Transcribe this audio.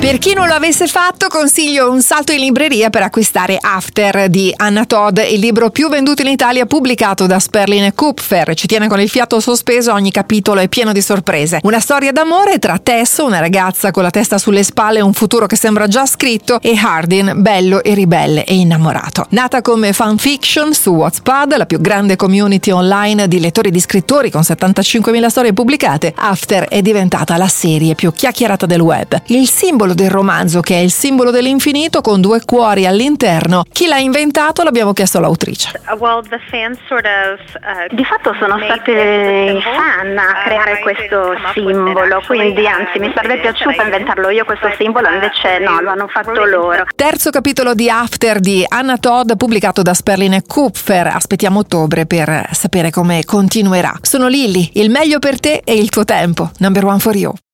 Per chi non lo avesse fatto, consiglio un salto in libreria per acquistare After di Anna Todd, il libro più venduto in Italia pubblicato da Sperlin e Kupfer. Ci tiene con il fiato sospeso, ogni capitolo è pieno di sorprese. Una storia d'amore tra Tess, una ragazza con la testa sulle spalle e un futuro che sembra già scritto, e Hardin, bello e ribelle e innamorato. Nata come fanfiction su Wattpad, la più grande community online di lettori di scrittori con 75.000 storie pubblicate, After è diventata la serie più chiacchierata del web. Il simbolo simbolo del romanzo, che è il simbolo dell'infinito con due cuori all'interno. Chi l'ha inventato l'abbiamo chiesto all'autrice. Uh, uh, Di fatto sono stati i fan a creare questo simbolo, quindi anzi mi sarebbe piaciuto inventarlo io questo simbolo, invece no, lo hanno fatto loro. Terzo capitolo di After di Anna Todd pubblicato da Sperlin e Kupfer. Aspettiamo ottobre per sapere come continuerà. Sono Lilly, il meglio per te e il tuo tempo. Number one for you.